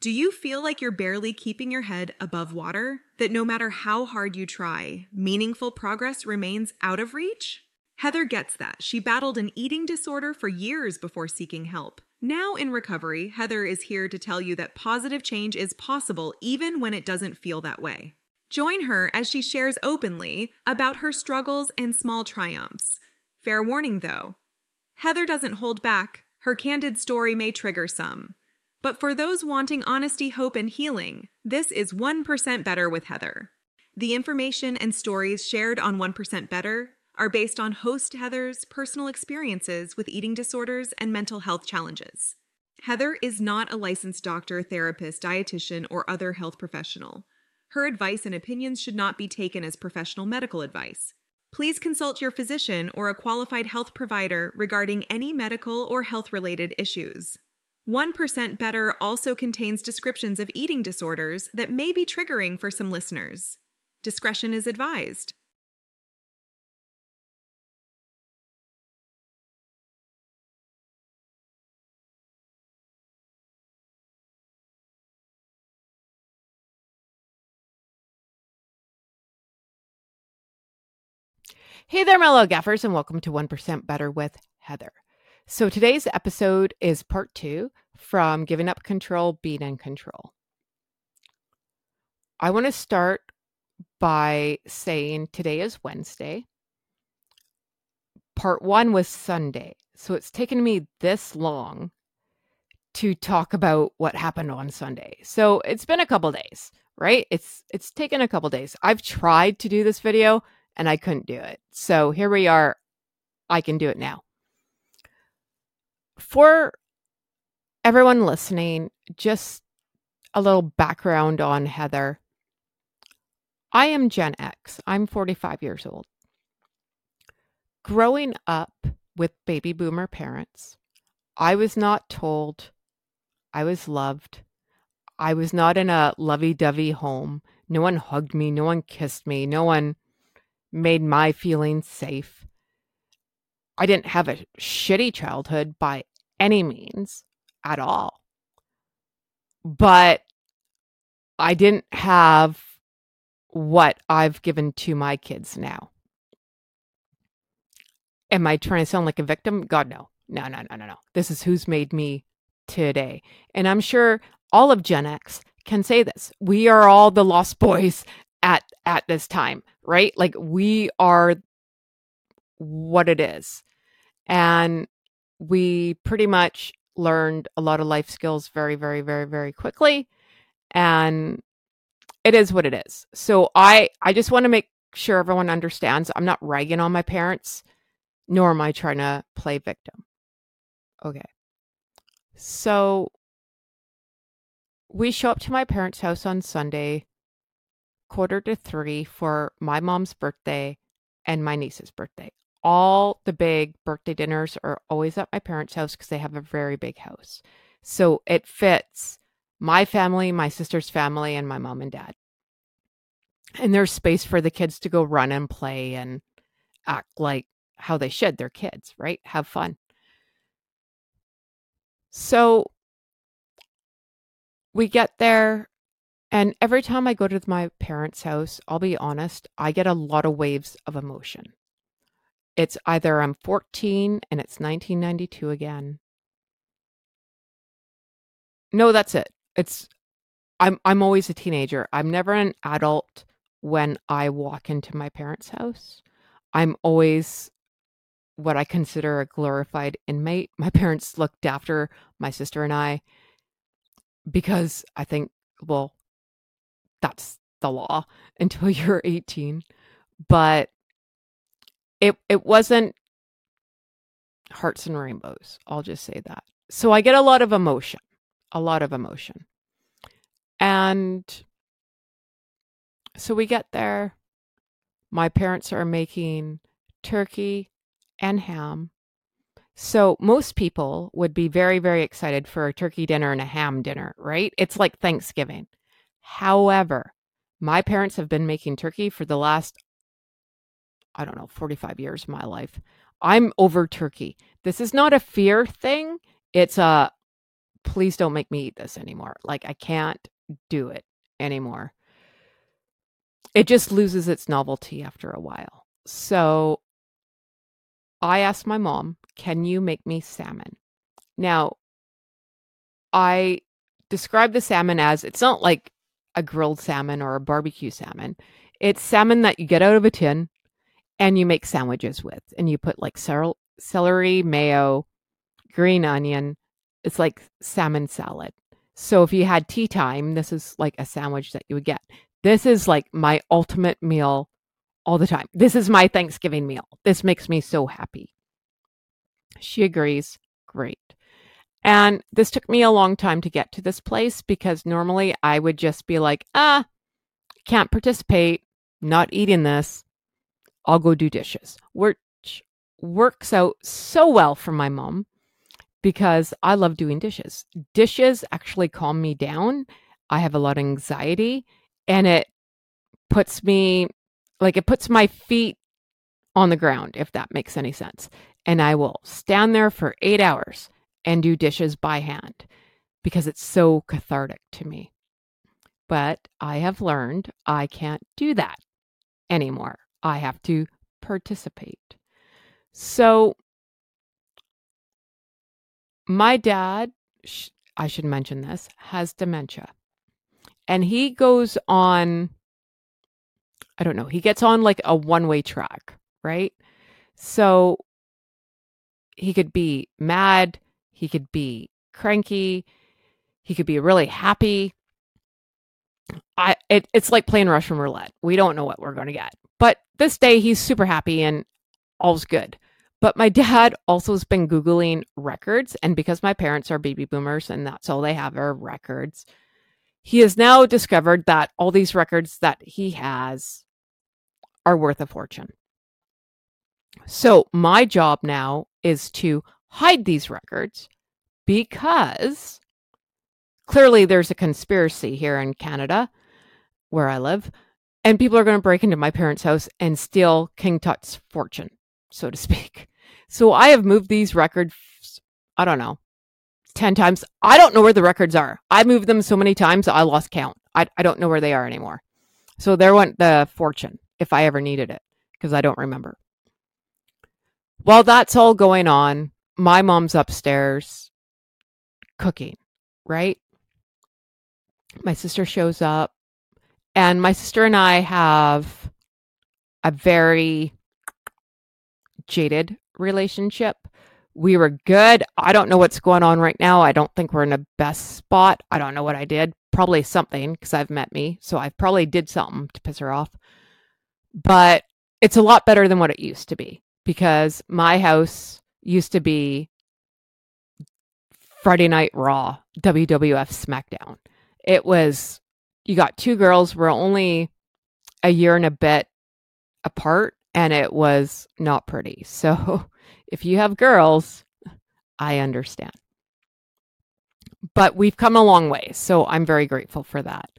Do you feel like you're barely keeping your head above water? That no matter how hard you try, meaningful progress remains out of reach? Heather gets that. She battled an eating disorder for years before seeking help. Now in recovery, Heather is here to tell you that positive change is possible even when it doesn't feel that way. Join her as she shares openly about her struggles and small triumphs. Fair warning though, Heather doesn't hold back. Her candid story may trigger some. But for those wanting honesty, hope, and healing, this is 1% Better with Heather. The information and stories shared on 1% Better are based on host Heather's personal experiences with eating disorders and mental health challenges. Heather is not a licensed doctor, therapist, dietitian, or other health professional. Her advice and opinions should not be taken as professional medical advice. Please consult your physician or a qualified health provider regarding any medical or health related issues. 1% Better also contains descriptions of eating disorders that may be triggering for some listeners. Discretion is advised. Hey there, little gaffers, and welcome to 1% Better with Heather. So today's episode is part two from Giving Up Control, Being in Control. I want to start by saying today is Wednesday. Part one was Sunday. So it's taken me this long to talk about what happened on Sunday. So it's been a couple days, right? It's it's taken a couple days. I've tried to do this video and I couldn't do it. So here we are. I can do it now for everyone listening, just a little background on Heather. I am Gen X. I'm 45 years old. Growing up with baby boomer parents, I was not told I was loved. I was not in a lovey dovey home. No one hugged me. No one kissed me. No one made my feelings safe. I didn't have a shitty childhood by any means at all. But I didn't have what I've given to my kids now. Am I trying to sound like a victim? God, no. No, no, no, no, no. This is who's made me today. And I'm sure all of Gen X can say this. We are all the lost boys at at this time, right? Like we are what it is. And we pretty much learned a lot of life skills very, very, very, very quickly. And it is what it is. So I I just want to make sure everyone understands I'm not ragging on my parents, nor am I trying to play victim. Okay. So we show up to my parents' house on Sunday, quarter to three, for my mom's birthday and my niece's birthday all the big birthday dinners are always at my parents' house because they have a very big house. So it fits my family, my sister's family, and my mom and dad. And there's space for the kids to go run and play and act like how they should. They're kids, right? Have fun. So we get there, and every time I go to my parents' house, I'll be honest, I get a lot of waves of emotion. It's either I'm 14 and it's 1992 again. No, that's it. It's I'm I'm always a teenager. I'm never an adult when I walk into my parents' house. I'm always what I consider a glorified inmate. My parents looked after my sister and I because I think well that's the law until you're 18. But it it wasn't hearts and rainbows. I'll just say that. So I get a lot of emotion, a lot of emotion. And so we get there. My parents are making turkey and ham. So most people would be very, very excited for a turkey dinner and a ham dinner, right? It's like Thanksgiving. However, my parents have been making turkey for the last I don't know, 45 years of my life. I'm over turkey. This is not a fear thing. It's a please don't make me eat this anymore. Like, I can't do it anymore. It just loses its novelty after a while. So I asked my mom, Can you make me salmon? Now, I describe the salmon as it's not like a grilled salmon or a barbecue salmon. It's salmon that you get out of a tin and you make sandwiches with. And you put like celery, mayo, green onion. It's like salmon salad. So if you had tea time, this is like a sandwich that you would get. This is like my ultimate meal all the time. This is my Thanksgiving meal. This makes me so happy. She agrees. Great. And this took me a long time to get to this place because normally I would just be like, ah, can't participate, not eating this. I'll go do dishes, which works out so well for my mom because I love doing dishes. Dishes actually calm me down. I have a lot of anxiety and it puts me like it puts my feet on the ground, if that makes any sense. And I will stand there for eight hours and do dishes by hand because it's so cathartic to me. But I have learned I can't do that anymore. I have to participate. So, my dad, I should mention this, has dementia. And he goes on, I don't know, he gets on like a one way track, right? So, he could be mad, he could be cranky. He could be really happy. I it, it's like playing Russian roulette. We don't know what we're going to get. This day he's super happy and all's good. But my dad also has been Googling records. And because my parents are baby boomers and that's all they have are records, he has now discovered that all these records that he has are worth a fortune. So my job now is to hide these records because clearly there's a conspiracy here in Canada where I live, and people are going to break into my parents' house and steal King Tut's fortune, so to speak. So I have moved these records, I don't know, 10 times. I don't know where the records are. I moved them so many times, I lost count. I, I don't know where they are anymore. So there went the fortune if I ever needed it, because I don't remember. While that's all going on, my mom's upstairs cooking, right? My sister shows up, and my sister and I have a very jaded relationship. We were good. I don't know what's going on right now. I don't think we're in the best spot. I don't know what I did. Probably something because I've met me. So I probably did something to piss her off. But it's a lot better than what it used to be because my house used to be Friday Night Raw, WWF SmackDown. It was, you got two girls, we're only a year and a bit apart, and it was not pretty. So if you have girls, I understand. But we've come a long way. So I'm very grateful for that.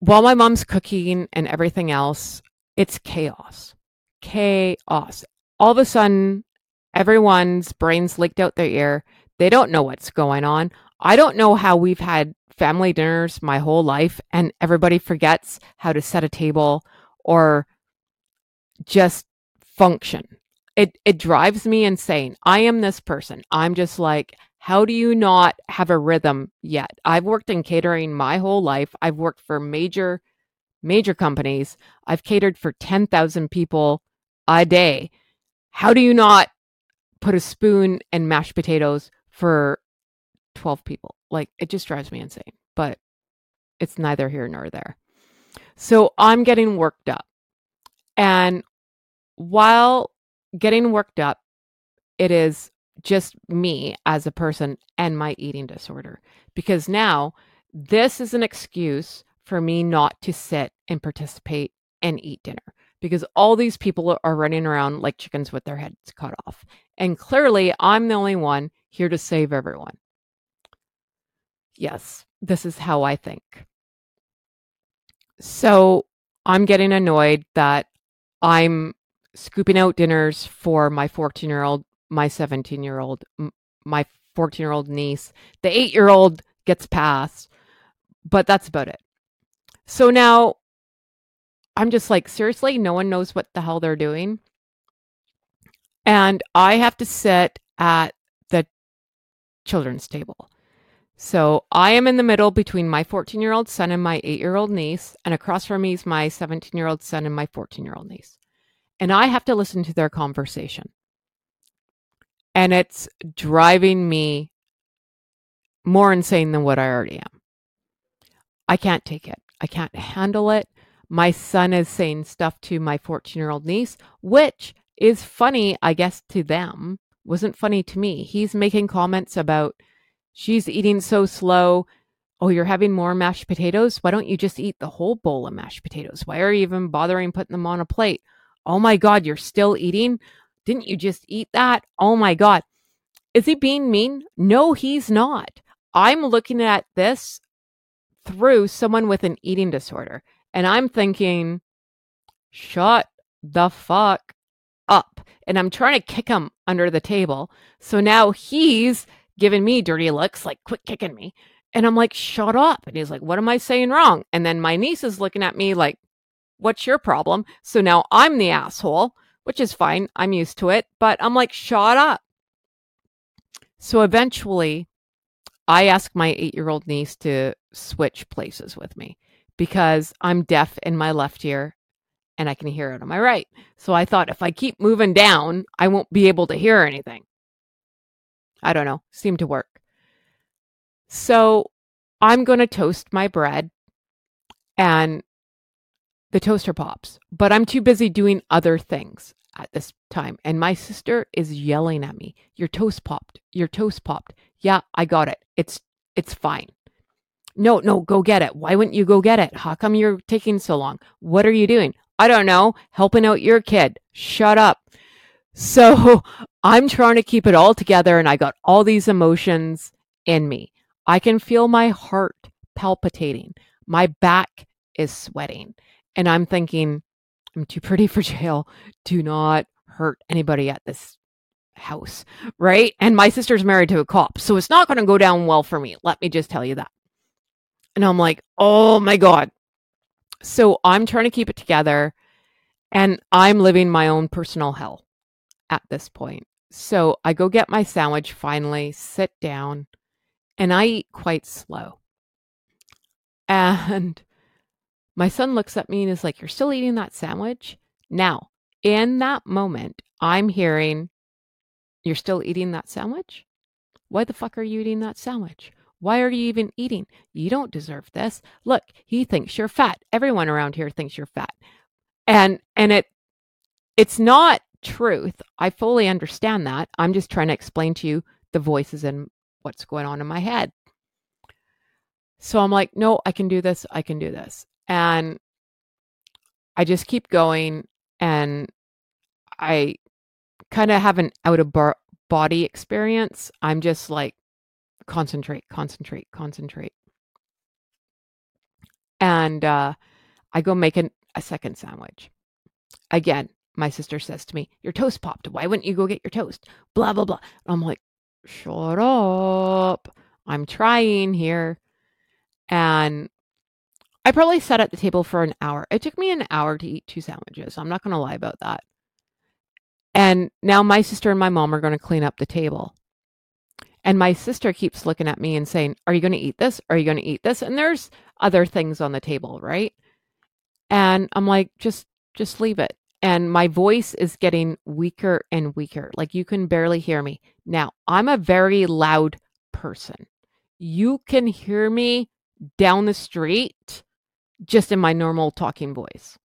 While my mom's cooking and everything else, it's chaos. Chaos all of a sudden, everyone's brains leaked out their ear. They don't know what's going on. I don't know how we've had family dinners my whole life and everybody forgets how to set a table or just function. It it drives me insane. I am this person. I'm just like how do you not have a rhythm yet? I've worked in catering my whole life. I've worked for major major companies. I've catered for 10,000 people a day. How do you not put a spoon and mashed potatoes for 12 people? Like, it just drives me insane, but it's neither here nor there. So I'm getting worked up. And while getting worked up, it is just me as a person and my eating disorder. Because now this is an excuse for me not to sit and participate and eat dinner because all these people are running around like chickens with their heads cut off. And clearly, I'm the only one here to save everyone. Yes, this is how I think. So I'm getting annoyed that I'm scooping out dinners for my 14 year old, my 17 year old, my 14 year old niece. The eight year old gets passed, but that's about it. So now I'm just like, seriously, no one knows what the hell they're doing. And I have to sit at the children's table. So I am in the middle between my 14 year old son and my eight year old niece, and across from me is my 17 year old son and my 14 year old niece. And I have to listen to their conversation. And it's driving me more insane than what I already am. I can't take it. I can't handle it. My son is saying stuff to my 14 year old niece, which is funny, I guess, to them. Wasn't funny to me. He's making comments about She's eating so slow. Oh, you're having more mashed potatoes? Why don't you just eat the whole bowl of mashed potatoes? Why are you even bothering putting them on a plate? Oh my God, you're still eating? Didn't you just eat that? Oh my God. Is he being mean? No, he's not. I'm looking at this through someone with an eating disorder. And I'm thinking, shut the fuck up. And I'm trying to kick him under the table. So now he's giving me dirty looks, like, quit kicking me. And I'm like, shut up. And he's like, what am I saying wrong? And then my niece is looking at me like, what's your problem? So now I'm the asshole, which is fine. I'm used to it. But I'm like, shut up. So eventually, I ask my eight year old niece to switch places with me because I'm deaf in my left ear and I can hear it on my right. So I thought if I keep moving down, I won't be able to hear anything. I don't know, seemed to work. So I'm going to toast my bread and the toaster pops, but I'm too busy doing other things at this time. And my sister is yelling at me, Your toast popped. Your toast popped. Yeah, I got it. It's it's fine. No, no, go get it. Why wouldn't you go get it? How come you're taking so long? What are you doing? I don't know. Helping out your kid. Shut up. So I'm trying to keep it all together and I got all these emotions in me. I can feel my heart palpitating. My back is sweating. And I'm thinking, I'm too pretty for jail. Do not hurt anybody at this house. Right. And my sister's married to a cop. So it's not going to go down well for me. Let me just tell you that. And I'm like, oh my God. So I'm trying to keep it together and I'm living my own personal hell at this point. So I go get my sandwich finally, sit down, and I eat quite slow. And my son looks at me and is like, You're still eating that sandwich? Now, in that moment, I'm hearing, You're still eating that sandwich? Why the fuck are you eating that sandwich? Why are you even eating? You don't deserve this. Look, he thinks you're fat. Everyone around here thinks you're fat. And and it it's not truth. I fully understand that. I'm just trying to explain to you the voices and what's going on in my head. So I'm like, no, I can do this. I can do this. And I just keep going and I kind of have an out of bar- body experience. I'm just like, concentrate, concentrate, concentrate. And uh, I go make an, a second sandwich. Again, my sister says to me, Your toast popped. Why wouldn't you go get your toast? Blah, blah, blah. I'm like, Shut up. I'm trying here. And I probably sat at the table for an hour. It took me an hour to eat two sandwiches. I'm not going to lie about that. And now my sister and my mom are going to clean up the table. And my sister keeps looking at me and saying, Are you going to eat this? Are you going to eat this? And there's other things on the table, right? And I'm like, just just leave it and my voice is getting weaker and weaker. Like you can barely hear me. Now, I'm a very loud person. You can hear me down the street just in my normal talking voice.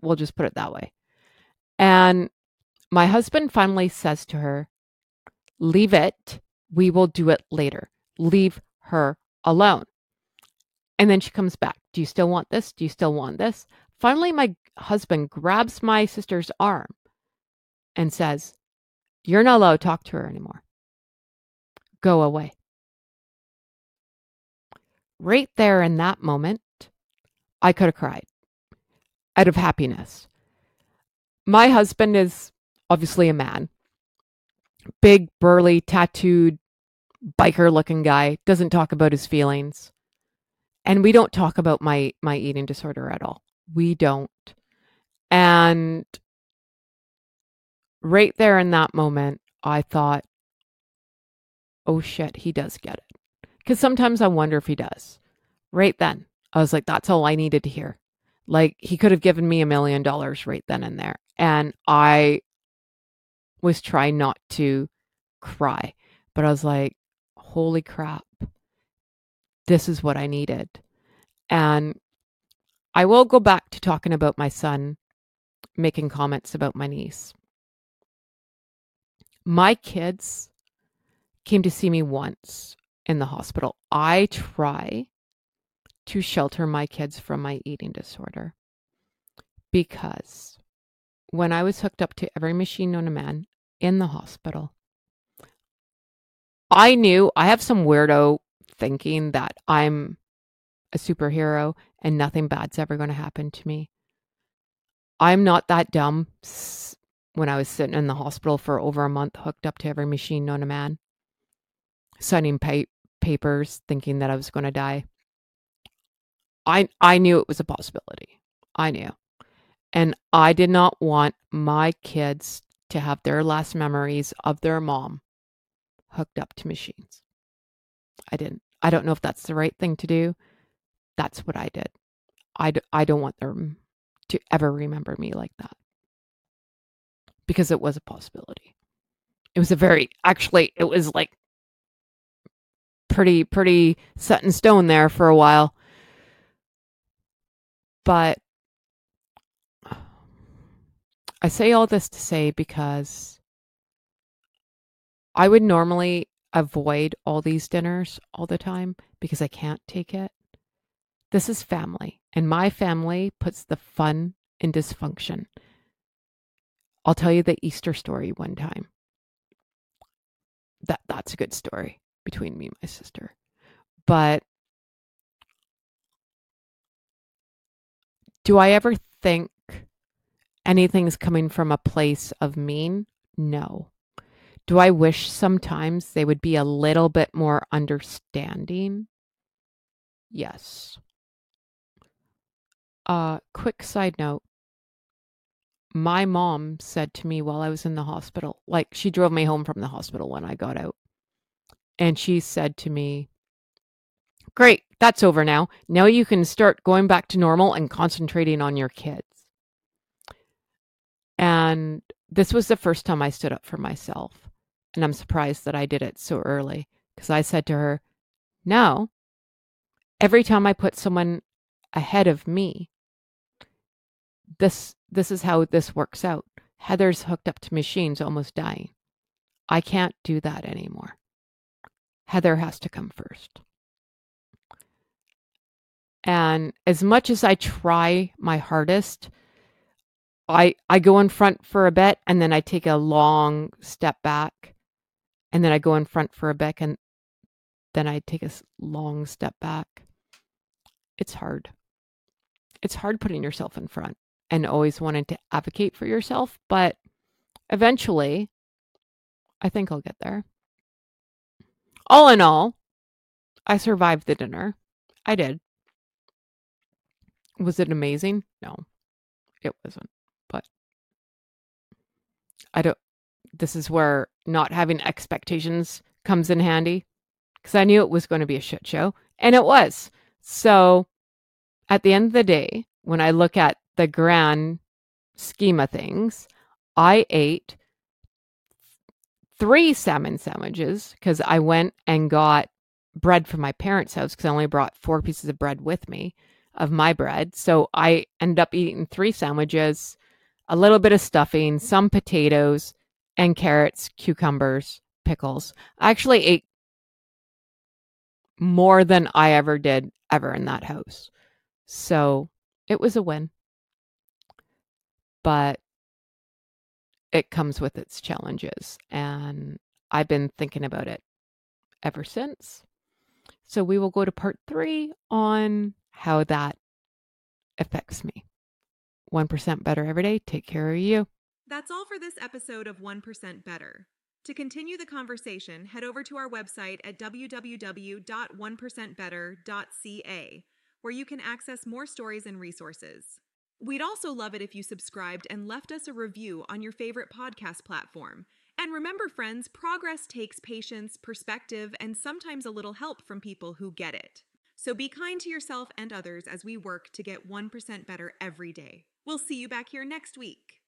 We'll just put it that way. And my husband finally says to her, Leave it. We will do it later. Leave her alone. And then she comes back. Do you still want this? Do you still want this? Finally, my husband grabs my sister's arm and says, You're not allowed to talk to her anymore. Go away. Right there in that moment, I could have cried out of happiness. My husband is obviously a man, big, burly, tattooed, biker looking guy, doesn't talk about his feelings. And we don't talk about my my eating disorder at all. We don't. And right there in that moment, I thought, oh shit, he does get it. Because sometimes I wonder if he does. Right then, I was like, that's all I needed to hear. Like, he could have given me a million dollars right then and there. And I was trying not to cry, but I was like, holy crap, this is what I needed. And I will go back to talking about my son making comments about my niece. My kids came to see me once in the hospital. I try to shelter my kids from my eating disorder because when I was hooked up to every machine known to man in the hospital, I knew I have some weirdo thinking that I'm a superhero and nothing bad's ever going to happen to me. I'm not that dumb when I was sitting in the hospital for over a month, hooked up to every machine known to man, signing pa- papers, thinking that I was going to die. I I knew it was a possibility. I knew. And I did not want my kids to have their last memories of their mom hooked up to machines. I didn't. I don't know if that's the right thing to do. That's what I did. I d- I don't want them to ever remember me like that because it was a possibility. It was a very, actually, it was like pretty, pretty set in stone there for a while. But I say all this to say because I would normally avoid all these dinners all the time because I can't take it. This is family, and my family puts the fun in dysfunction. I'll tell you the Easter story one time. That that's a good story between me and my sister. But do I ever think anything's coming from a place of mean? No. Do I wish sometimes they would be a little bit more understanding? Yes. Uh, quick side note. My mom said to me while I was in the hospital, like she drove me home from the hospital when I got out. And she said to me, Great, that's over now. Now you can start going back to normal and concentrating on your kids. And this was the first time I stood up for myself. And I'm surprised that I did it so early because I said to her, No, every time I put someone ahead of me, this this is how this works out. Heather's hooked up to machines almost dying. I can't do that anymore. Heather has to come first. And as much as I try my hardest, I I go in front for a bit and then I take a long step back and then I go in front for a bit and then I take a long step back. It's hard. It's hard putting yourself in front and always wanted to advocate for yourself, but eventually I think I'll get there. All in all, I survived the dinner. I did. Was it amazing? No, it wasn't. But I don't, this is where not having expectations comes in handy because I knew it was going to be a shit show, and it was. So at the end of the day, when I look at the grand scheme of things, I ate three salmon sandwiches because I went and got bread from my parents' house because I only brought four pieces of bread with me of my bread. So I ended up eating three sandwiches, a little bit of stuffing, some potatoes, and carrots, cucumbers, pickles. I actually ate more than I ever did ever in that house. So it was a win. But it comes with its challenges. And I've been thinking about it ever since. So we will go to part three on how that affects me. 1% better every day. Take care of you. That's all for this episode of 1% Better. To continue the conversation, head over to our website at www.1percentbetter.ca, where you can access more stories and resources. We'd also love it if you subscribed and left us a review on your favorite podcast platform. And remember, friends, progress takes patience, perspective, and sometimes a little help from people who get it. So be kind to yourself and others as we work to get 1% better every day. We'll see you back here next week.